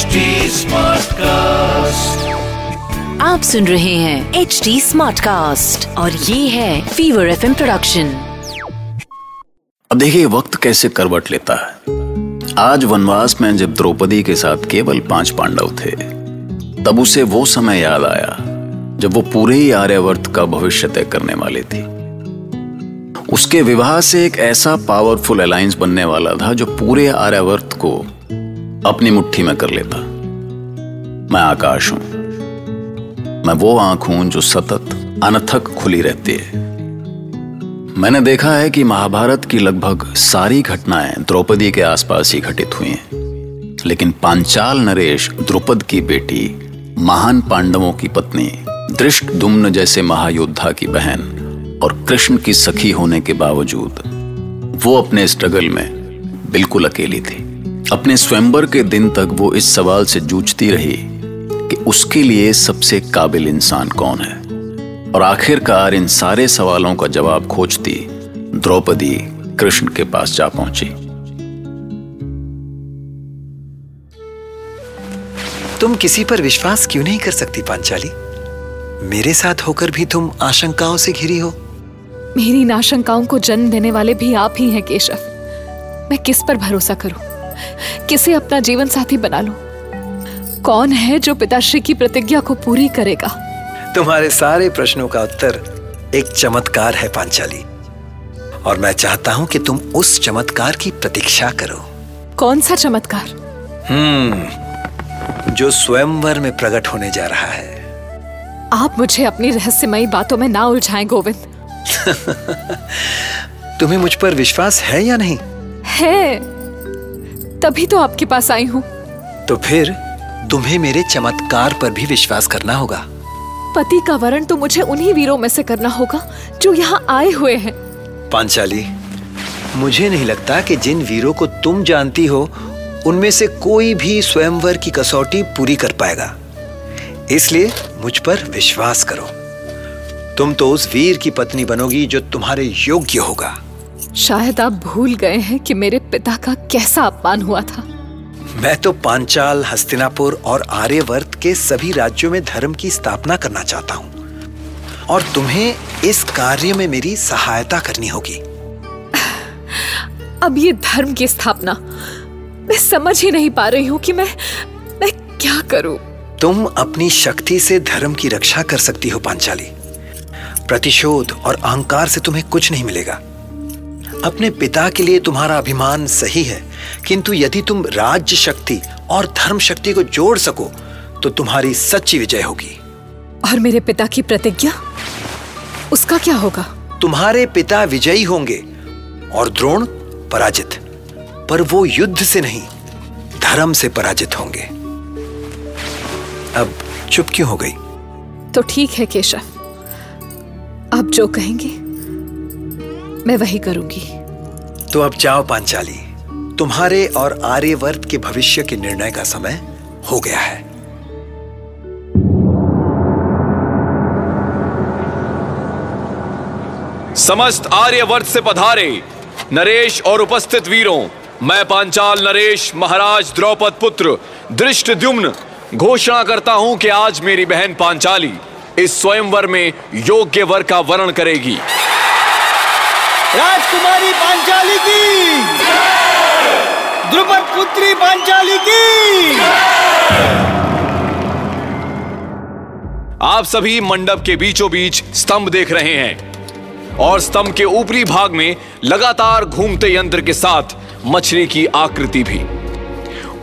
HD Smartcast. आप सुन रहे हैं एच डी स्मार्ट कास्ट और ये है फीवर एफ़ प्रोडक्शन अब देखिए वक्त कैसे करवट लेता है। आज वनवास में जब द्रौपदी के साथ केवल पाँच पांडव थे तब उसे वो समय याद आया जब वो पूरे ही आर्यवर्त का भविष्य तय करने वाली थी। उसके विवाह से एक ऐसा पावरफुल अलायंस बनने वाला था जो पूरे आर्यवर्त को अपनी मुट्ठी में कर लेता। मैं आकाश हूँ। मैं वो आँख हूँ जो सतत, अनथक खुली रहती है। मैंने देखा है कि महाभारत की लगभग सारी घटनाएँ द्रौपदी के आसपास ही घटित हुई हैं। लेकिन पांचाल नरेश, द्रुपद की बेटी, महान पांडवों की पत्नी दृष्ट दुम्न जैसे महायोद्धा की बहन और कृष्ण की सखी होने के बावजूद, वो अपने स्ट्रगल में बिल्कुल अकेली थी। अपने स्वयंवर के दिन तक वो इस सवाल से जूझती रही कि उसके लिए सबसे काबिल इंसान कौन है। और आखिरकार इन सारे सवालों का जवाब खोजती द्रौपदी कृष्ण के पास जा पहुँची। तुम किसी पर विश्वास क्यों नहीं कर सकती पांचाली? मेरे साथ होकर भी तुम आशंकाओं से घिरी हो। मेरी इन आशंकाओं को जन्म देने वाले भी आप ही हैं केशव। मैं किस पर भरोसा करूँ? किसे अपना जीवन साथी बना लूँ? कौन है जो पिताश्री की प्रतिज्ञा को पूरी करेगा? तुम्हारे सारे प्रश्नों का उत्तर एक चमत्कार है पांचाली। और मैं चाहता हूँ कि तुम उस चमत्कार की प्रतीक्षा करो। कौन सा चमत्कार? हम्म जो स्वयंवर में प्रकट होने जा रहा है। आप मुझे अपनी रहस्यमयी बातों में ना उलझाएँ गोविंद। तुम्हें मुझ पर विश्वास है या नहीं? है। तभी तो आपके पास आई हूँ। तो फिर तुम्हें मेरे चमत्कार पर भी विश्वास करना होगा। पति का वरण तो मुझे उन्हीं वीरों में से करना होगा जो यहाँ आए हुए हैं। पांचाली मुझे नहीं लगता कि जिन वीरों को तुम जानती हो उनमें से कोई भी स्वयंवर की कसौटी पूरी कर पाएगा। इसलिए मुझ पर विश्वास करो। तुम तो उस वीर की पत्नी बनोगी जो तुम्हारे योग्य होगा। शायद आप भूल गए हैं कि मेरे पिता का कैसा अपमान हुआ था। मैं तो पांचाल हस्तिनापुर और आर्यवर्त के सभी राज्यों में धर्म की स्थापना करना चाहता हूँ। और तुम्हें इस कार्य में मेरी सहायता करनी होगी। अब ये धर्म की स्थापना। मैं समझ ही नहीं पा रही हूँ कि मैं मैं क्या करूँ। तुम अपनी शक्ति से धर्म की रक्षा कर सकती हो पांचाली। प्रतिशोध और अहंकार से तुम्हें कुछ नहीं मिलेगा। अपने पिता के लिए तुम्हारा अभिमान सही है किंतु यदि तुम राज्य शक्ति और धर्म शक्ति को जोड़ सको तो तुम्हारी सच्ची विजय होगी। और मेरे पिता की प्रतिज्ञा? उसका क्या होगा? तुम्हारे पिता विजयी होंगे और द्रोण पराजित पर वो युद्ध से नहीं धर्म से पराजित होंगे। अब चुप क्यों हो गई? तो ठीक है केशव। आप जो कहेंगे। मैं वही करूँगी। तो अब जाओ पांचाली। तुम्हारे और आर्यवर्त के भविष्य के निर्णय का समय हो गया है। समस्त आर्यवर्त से पधारे नरेश और उपस्थित वीरों मैं पांचाल नरेश महाराज द्रौपद पुत्र दृष्ट द्युम्न घोषणा करता हूँ कि आज मेरी बहन पांचाली इस स्वयंवर में योग्य वर का वर्ण करेगी। राजकुमारी पांचाली की। द्रुपद पुत्री पांचाली की। आप सभी मंडप के बीचों बीच स्तंभ देख रहे हैं और स्तंभ के ऊपरी भाग में लगातार घूमते यंत्र के साथ मछली की आकृति भी।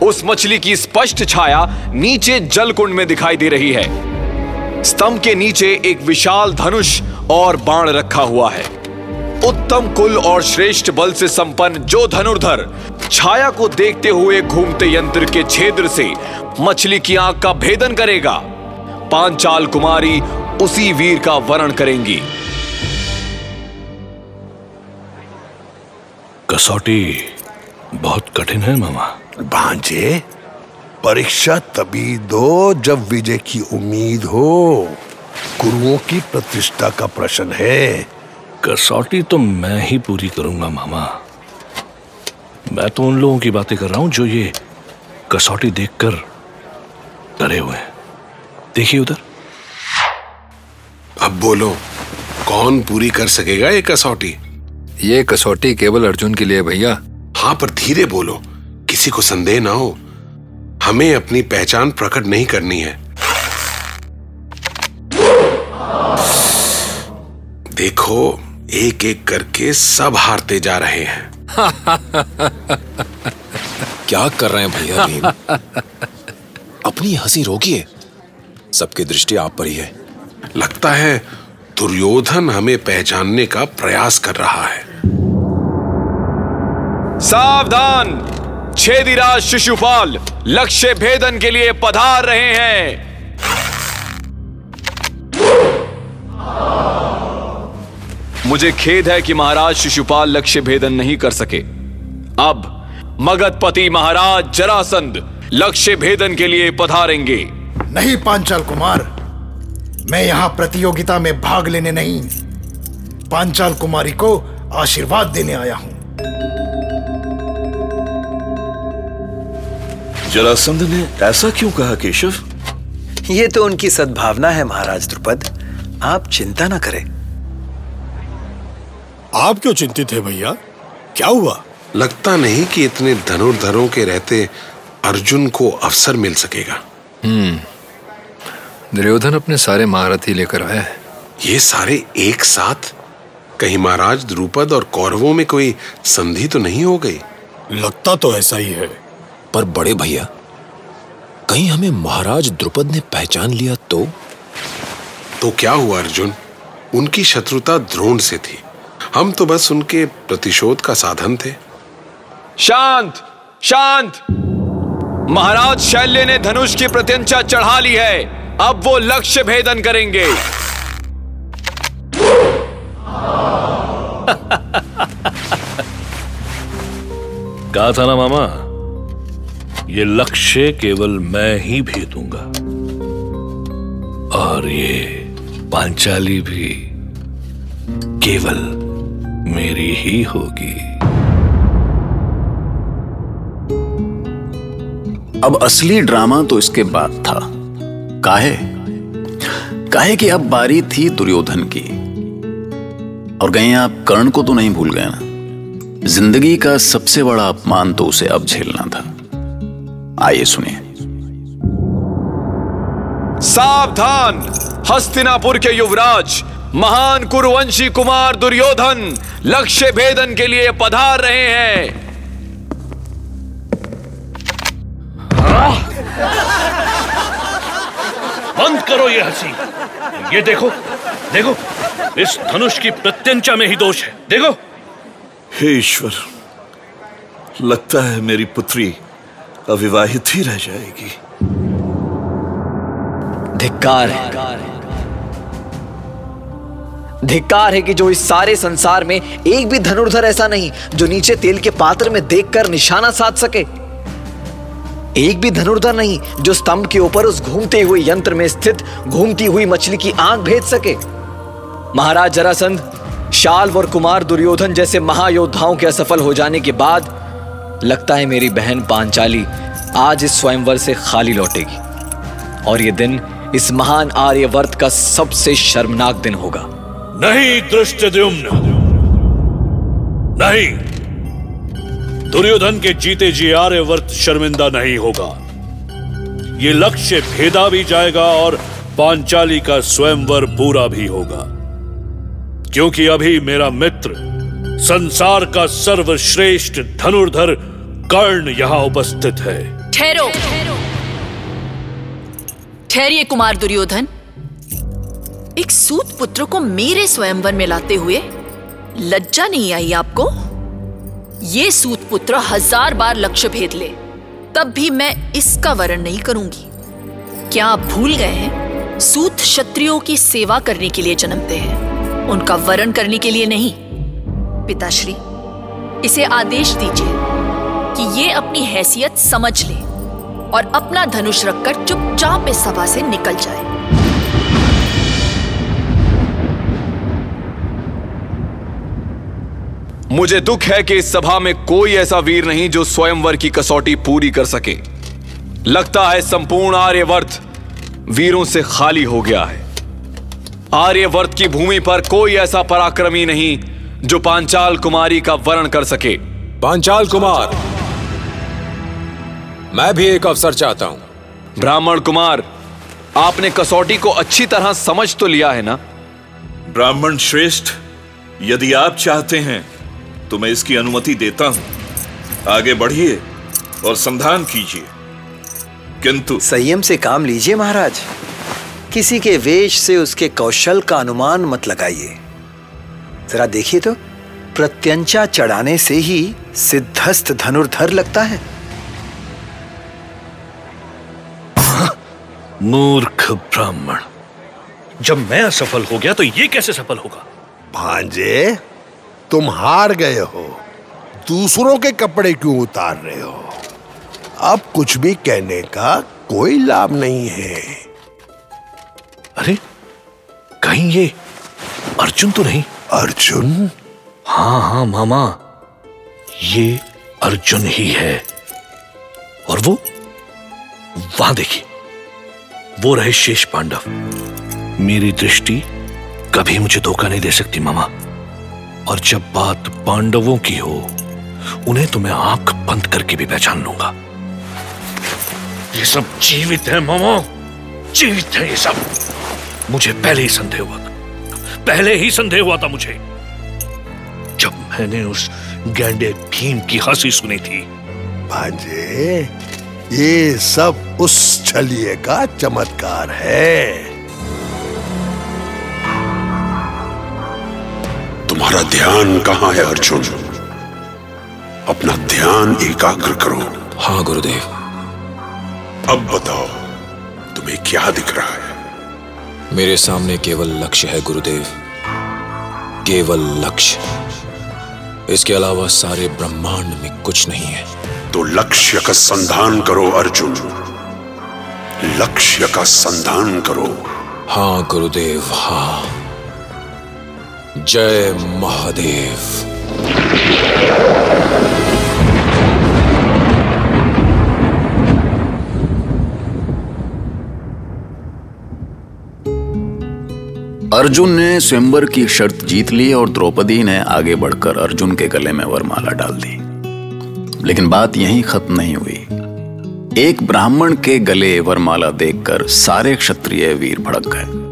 उस मछली की स्पष्ट छाया नीचे जल कुंड में दिखाई दे रही है। स्तंभ के नीचे एक विशाल धनुष और बाण रखा हुआ है। उत्तम कुल और श्रेष्ठ बल से संपन्न जो धनुर्धर छाया को देखते हुए घूमते यंत्र के छेद्र से मछली की आँख का भेदन करेगा। पांचाल कुमारी उसी वीर का वर्ण करेंगी। कसौटी बहुत कठिन है मामा। भांजे परीक्षा तभी दो जब विजय की उम्मीद हो। गुरुओं की प्रतिष्ठा का प्रश्न है। कसौटी तो मैं ही पूरी करूँगा मामा। मैं तो उन लोगों की बातें कर रहा हूँ जो ये कसौटी देखकर डरे हुए हैं। देखिए उधर। अब बोलो कौन पूरी कर सकेगा ये कसौटी? ये कसौटी केवल अर्जुन के लिए भैया। हाँ पर धीरे बोलो किसी को संदेह ना हो। हमें अपनी पहचान प्रकट नहीं करनी है। देखो एक एक करके सब हारते जा रहे हैं। क्या कर रहे हैं भैया भीम अपनी हँसी रोकिए। सबकी दृष्टि आप पर ही है। लगता है दुर्योधन हमें पहचानने का प्रयास कर रहा है। सावधान! छेदिराज शिशुपाल लक्ष्य भेदन के लिए पधार रहे हैं। मुझे खेद है कि महाराज शिशुपाल लक्ष्य भेदन नहीं कर सके। अब मगधपति महाराज जरासंध लक्ष्य भेदन के लिए पधारेंगे। नहीं पांचाल कुमार। मैं यहाँ प्रतियोगिता में भाग लेने नहीं। पांचाल कुमारी को आशीर्वाद देने आया हूँ। जरासंध ने ऐसा क्यों कहा केशव? ये तो उनकी सद्भावना है महाराज द्रुपद। आप चिंता ना करें। आप क्यों चिंतित है भैया? क्या हुआ? लगता नहीं कि इतने धनुर्धरों के रहते अर्जुन को अवसर मिल सकेगा। हम्म। दुर्योधन अपने सारे महारथी लेकर आया है। ये सारे एक साथ? कहीं महाराज द्रुपद और कौरवों में कोई संधि तो नहीं हो गई? लगता तो ऐसा ही है। पर बड़े भैया कहीं हमें महाराज द्रुपद ने पहचान लिया तो? तो क्या हुआ अर्जुन? उनकी शत्रुता द्रोण से थी। हम तो बस उनके प्रतिशोध का साधन थे। शांत शांत। महाराज शैल्य ने धनुष की प्रत्यंचा चढ़ा ली है। अब वो लक्ष्य भेदन करेंगे। कहा था ना मामा? ये लक्ष्य केवल मैं ही भेदूँगा। और ये पांचाली भी केवल मेरी ही होगी। अब असली ड्रामा तो इसके बाद था। काहे? काहे कि अब बारी थी दुर्योधन की। और गए आप कर्ण को तो नहीं भूल गए ना। ज़िंदगी का सबसे बड़ा अपमान तो उसे अब झेलना था। आइए सुनिए। सावधान, हस्तिनापुर के युवराज। महान कुरुवंशी कुमार दुर्योधन लक्ष्य भेदन के लिए पधार रहे हैं। बंद करो ये हँसी। ये देखो देखो इस धनुष की प्रत्यंचा में ही दोष है। देखो। हे ईश्वर लगता है मेरी पुत्री अविवाहित ही रह जाएगी। धिक्कार है। धिक्कार है कि जो इस सारे संसार में एक भी धनुर्धर ऐसा नहीं, जो नीचे तेल के पात्र में देखकर निशाना साध सके। एक भी धनुर्धर नहीं, जो स्तंभ के ऊपर उस घूमते हुए यंत्र में स्थित घूमती हुई मछली की आँख भेद सके। महाराज जरासंध शाल और कुमार दुर्योधन जैसे महायोद्धाओं के असफल हो जाने के बाद, लगता है मेरी बहन पांचाली आज इस स्वयंवर से खाली लौटेगी। और यह दिन इस महान आर्यवर्त का सबसे शर्मनाक दिन होगा। नहीं दृष्टद्युम्न। नहीं। दुर्योधन के जीते जी आर्यवर्त शर्मिंदा नहीं होगा। ये लक्ष्य भेदा भी जाएगा और पांचाली का स्वयंवर पूरा भी होगा। क्योंकि अभी मेरा मित्र, संसार का सर्वश्रेष्ठ धनुर्धर कर्ण यहाँ उपस्थित है। ठहरो। ठहरिए कुमार दुर्योधन। एक सूत पुत्र को मेरे स्वयंवर में लाते हुए लज्जा नहीं आई आपको? ये सूत पुत्र हज़ार बार लक्ष्य भेद ले, तब भी मैं इसका वरण नहीं करूँगी। क्या आप भूल गए हैं? सूत क्षत्रियो की सेवा करने के लिए जन्मते हैं, उनका वरण करने के लिए नहीं। पिताश्री, इसे आदेश दीजिए कि ये अपनी हैसियत समझ ले और अपना धनुष रखकर चुपचाप इस सभा से निकल जाए। मुझे दुख है कि इस सभा में कोई ऐसा वीर नहीं जो स्वयंवर की कसौटी पूरी कर सके। लगता है संपूर्ण आर्यवर्त वीरों से खाली हो गया है। आर्यवर्त की भूमि पर कोई ऐसा पराक्रमी नहीं जो पांचाल कुमारी का वर्ण कर सके। पांचाल कुमार मैं भी एक अवसर चाहता हूँ। ब्राह्मण कुमार आपने कसौटी को अच्छी तरह समझ तो लिया है ना? ब्राह्मण श्रेष्ठ यदि आप चाहते हैं तो मैं इसकी अनुमति देता हूँ। आगे बढ़िए और संधान कीजिए। किंतु संयम से काम लीजिए महाराज। किसी के वेश से उसके कौशल का अनुमान मत लगाइए। जरा देखिए तो प्रत्यंचा चढ़ाने से ही सिद्धस्थ धनुर्धर लगता है। मूर्ख ब्राह्मण। जब मैं असफल हो गया तो ये कैसे सफल होगा? भांजे तुम हार गए हो। दूसरों के कपड़े क्यों उतार रहे हो? अब कुछ भी कहने का कोई लाभ नहीं है। अरे कहीं ये अर्जुन तो नहीं? अर्जुन? हाँ हाँ मामा ये अर्जुन ही है। और वो वहाँ देखिए वो रहे शेष पांडव। मेरी दृष्टि कभी मुझे धोखा नहीं दे सकती मामा। और जब बात पांडवों की हो, उन्हें तो मैं आँख बंद करके भी पहचान लूँगा। ये सब जीवित है, मामा। जीवित है ये सब। मुझे पहले ही संदेह हुआ था। पहले ही संदेह हुआ था मुझे। जब मैंने उस गैंडे भीम की हँसी सुनी थी। भांजे ये सब उस छलिए का चमत्कार है। तुम्हारा ध्यान कहाँ है अर्जुन? अपना ध्यान एकाग्र करो। हाँ गुरुदेव। अब बताओ तुम्हें क्या दिख रहा है? मेरे सामने केवल लक्ष्य है गुरुदेव। केवल लक्ष्य। इसके अलावा सारे ब्रह्मांड में कुछ नहीं है। तो लक्ष्य का संधान करो अर्जुन। लक्ष्य का संधान करो। हाँ गुरुदेव हाँ। जय महादेव। अर्जुन ने स्वयंवर की शर्त जीत ली और द्रौपदी ने आगे बढ़कर अर्जुन के गले में वरमाला डाल दी। लेकिन बात यहीं खत्म नहीं हुई। एक ब्राह्मण के गले वरमाला देखकर सारे क्षत्रिय वीर भड़क गए।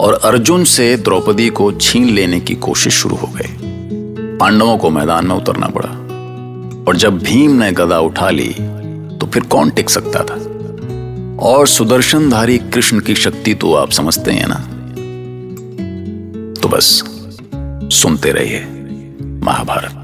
और अर्जुन से द्रौपदी को छीन लेने की कोशिश शुरू हो गई। पांडवों को मैदान में उतरना पड़ा। और जब भीम ने गदा उठा ली तो फिर कौन टिक सकता था? और सुदर्शनधारी कृष्ण की शक्ति तो आप समझते हैं ना? तो बस, सुनते रहिए, महाभारत।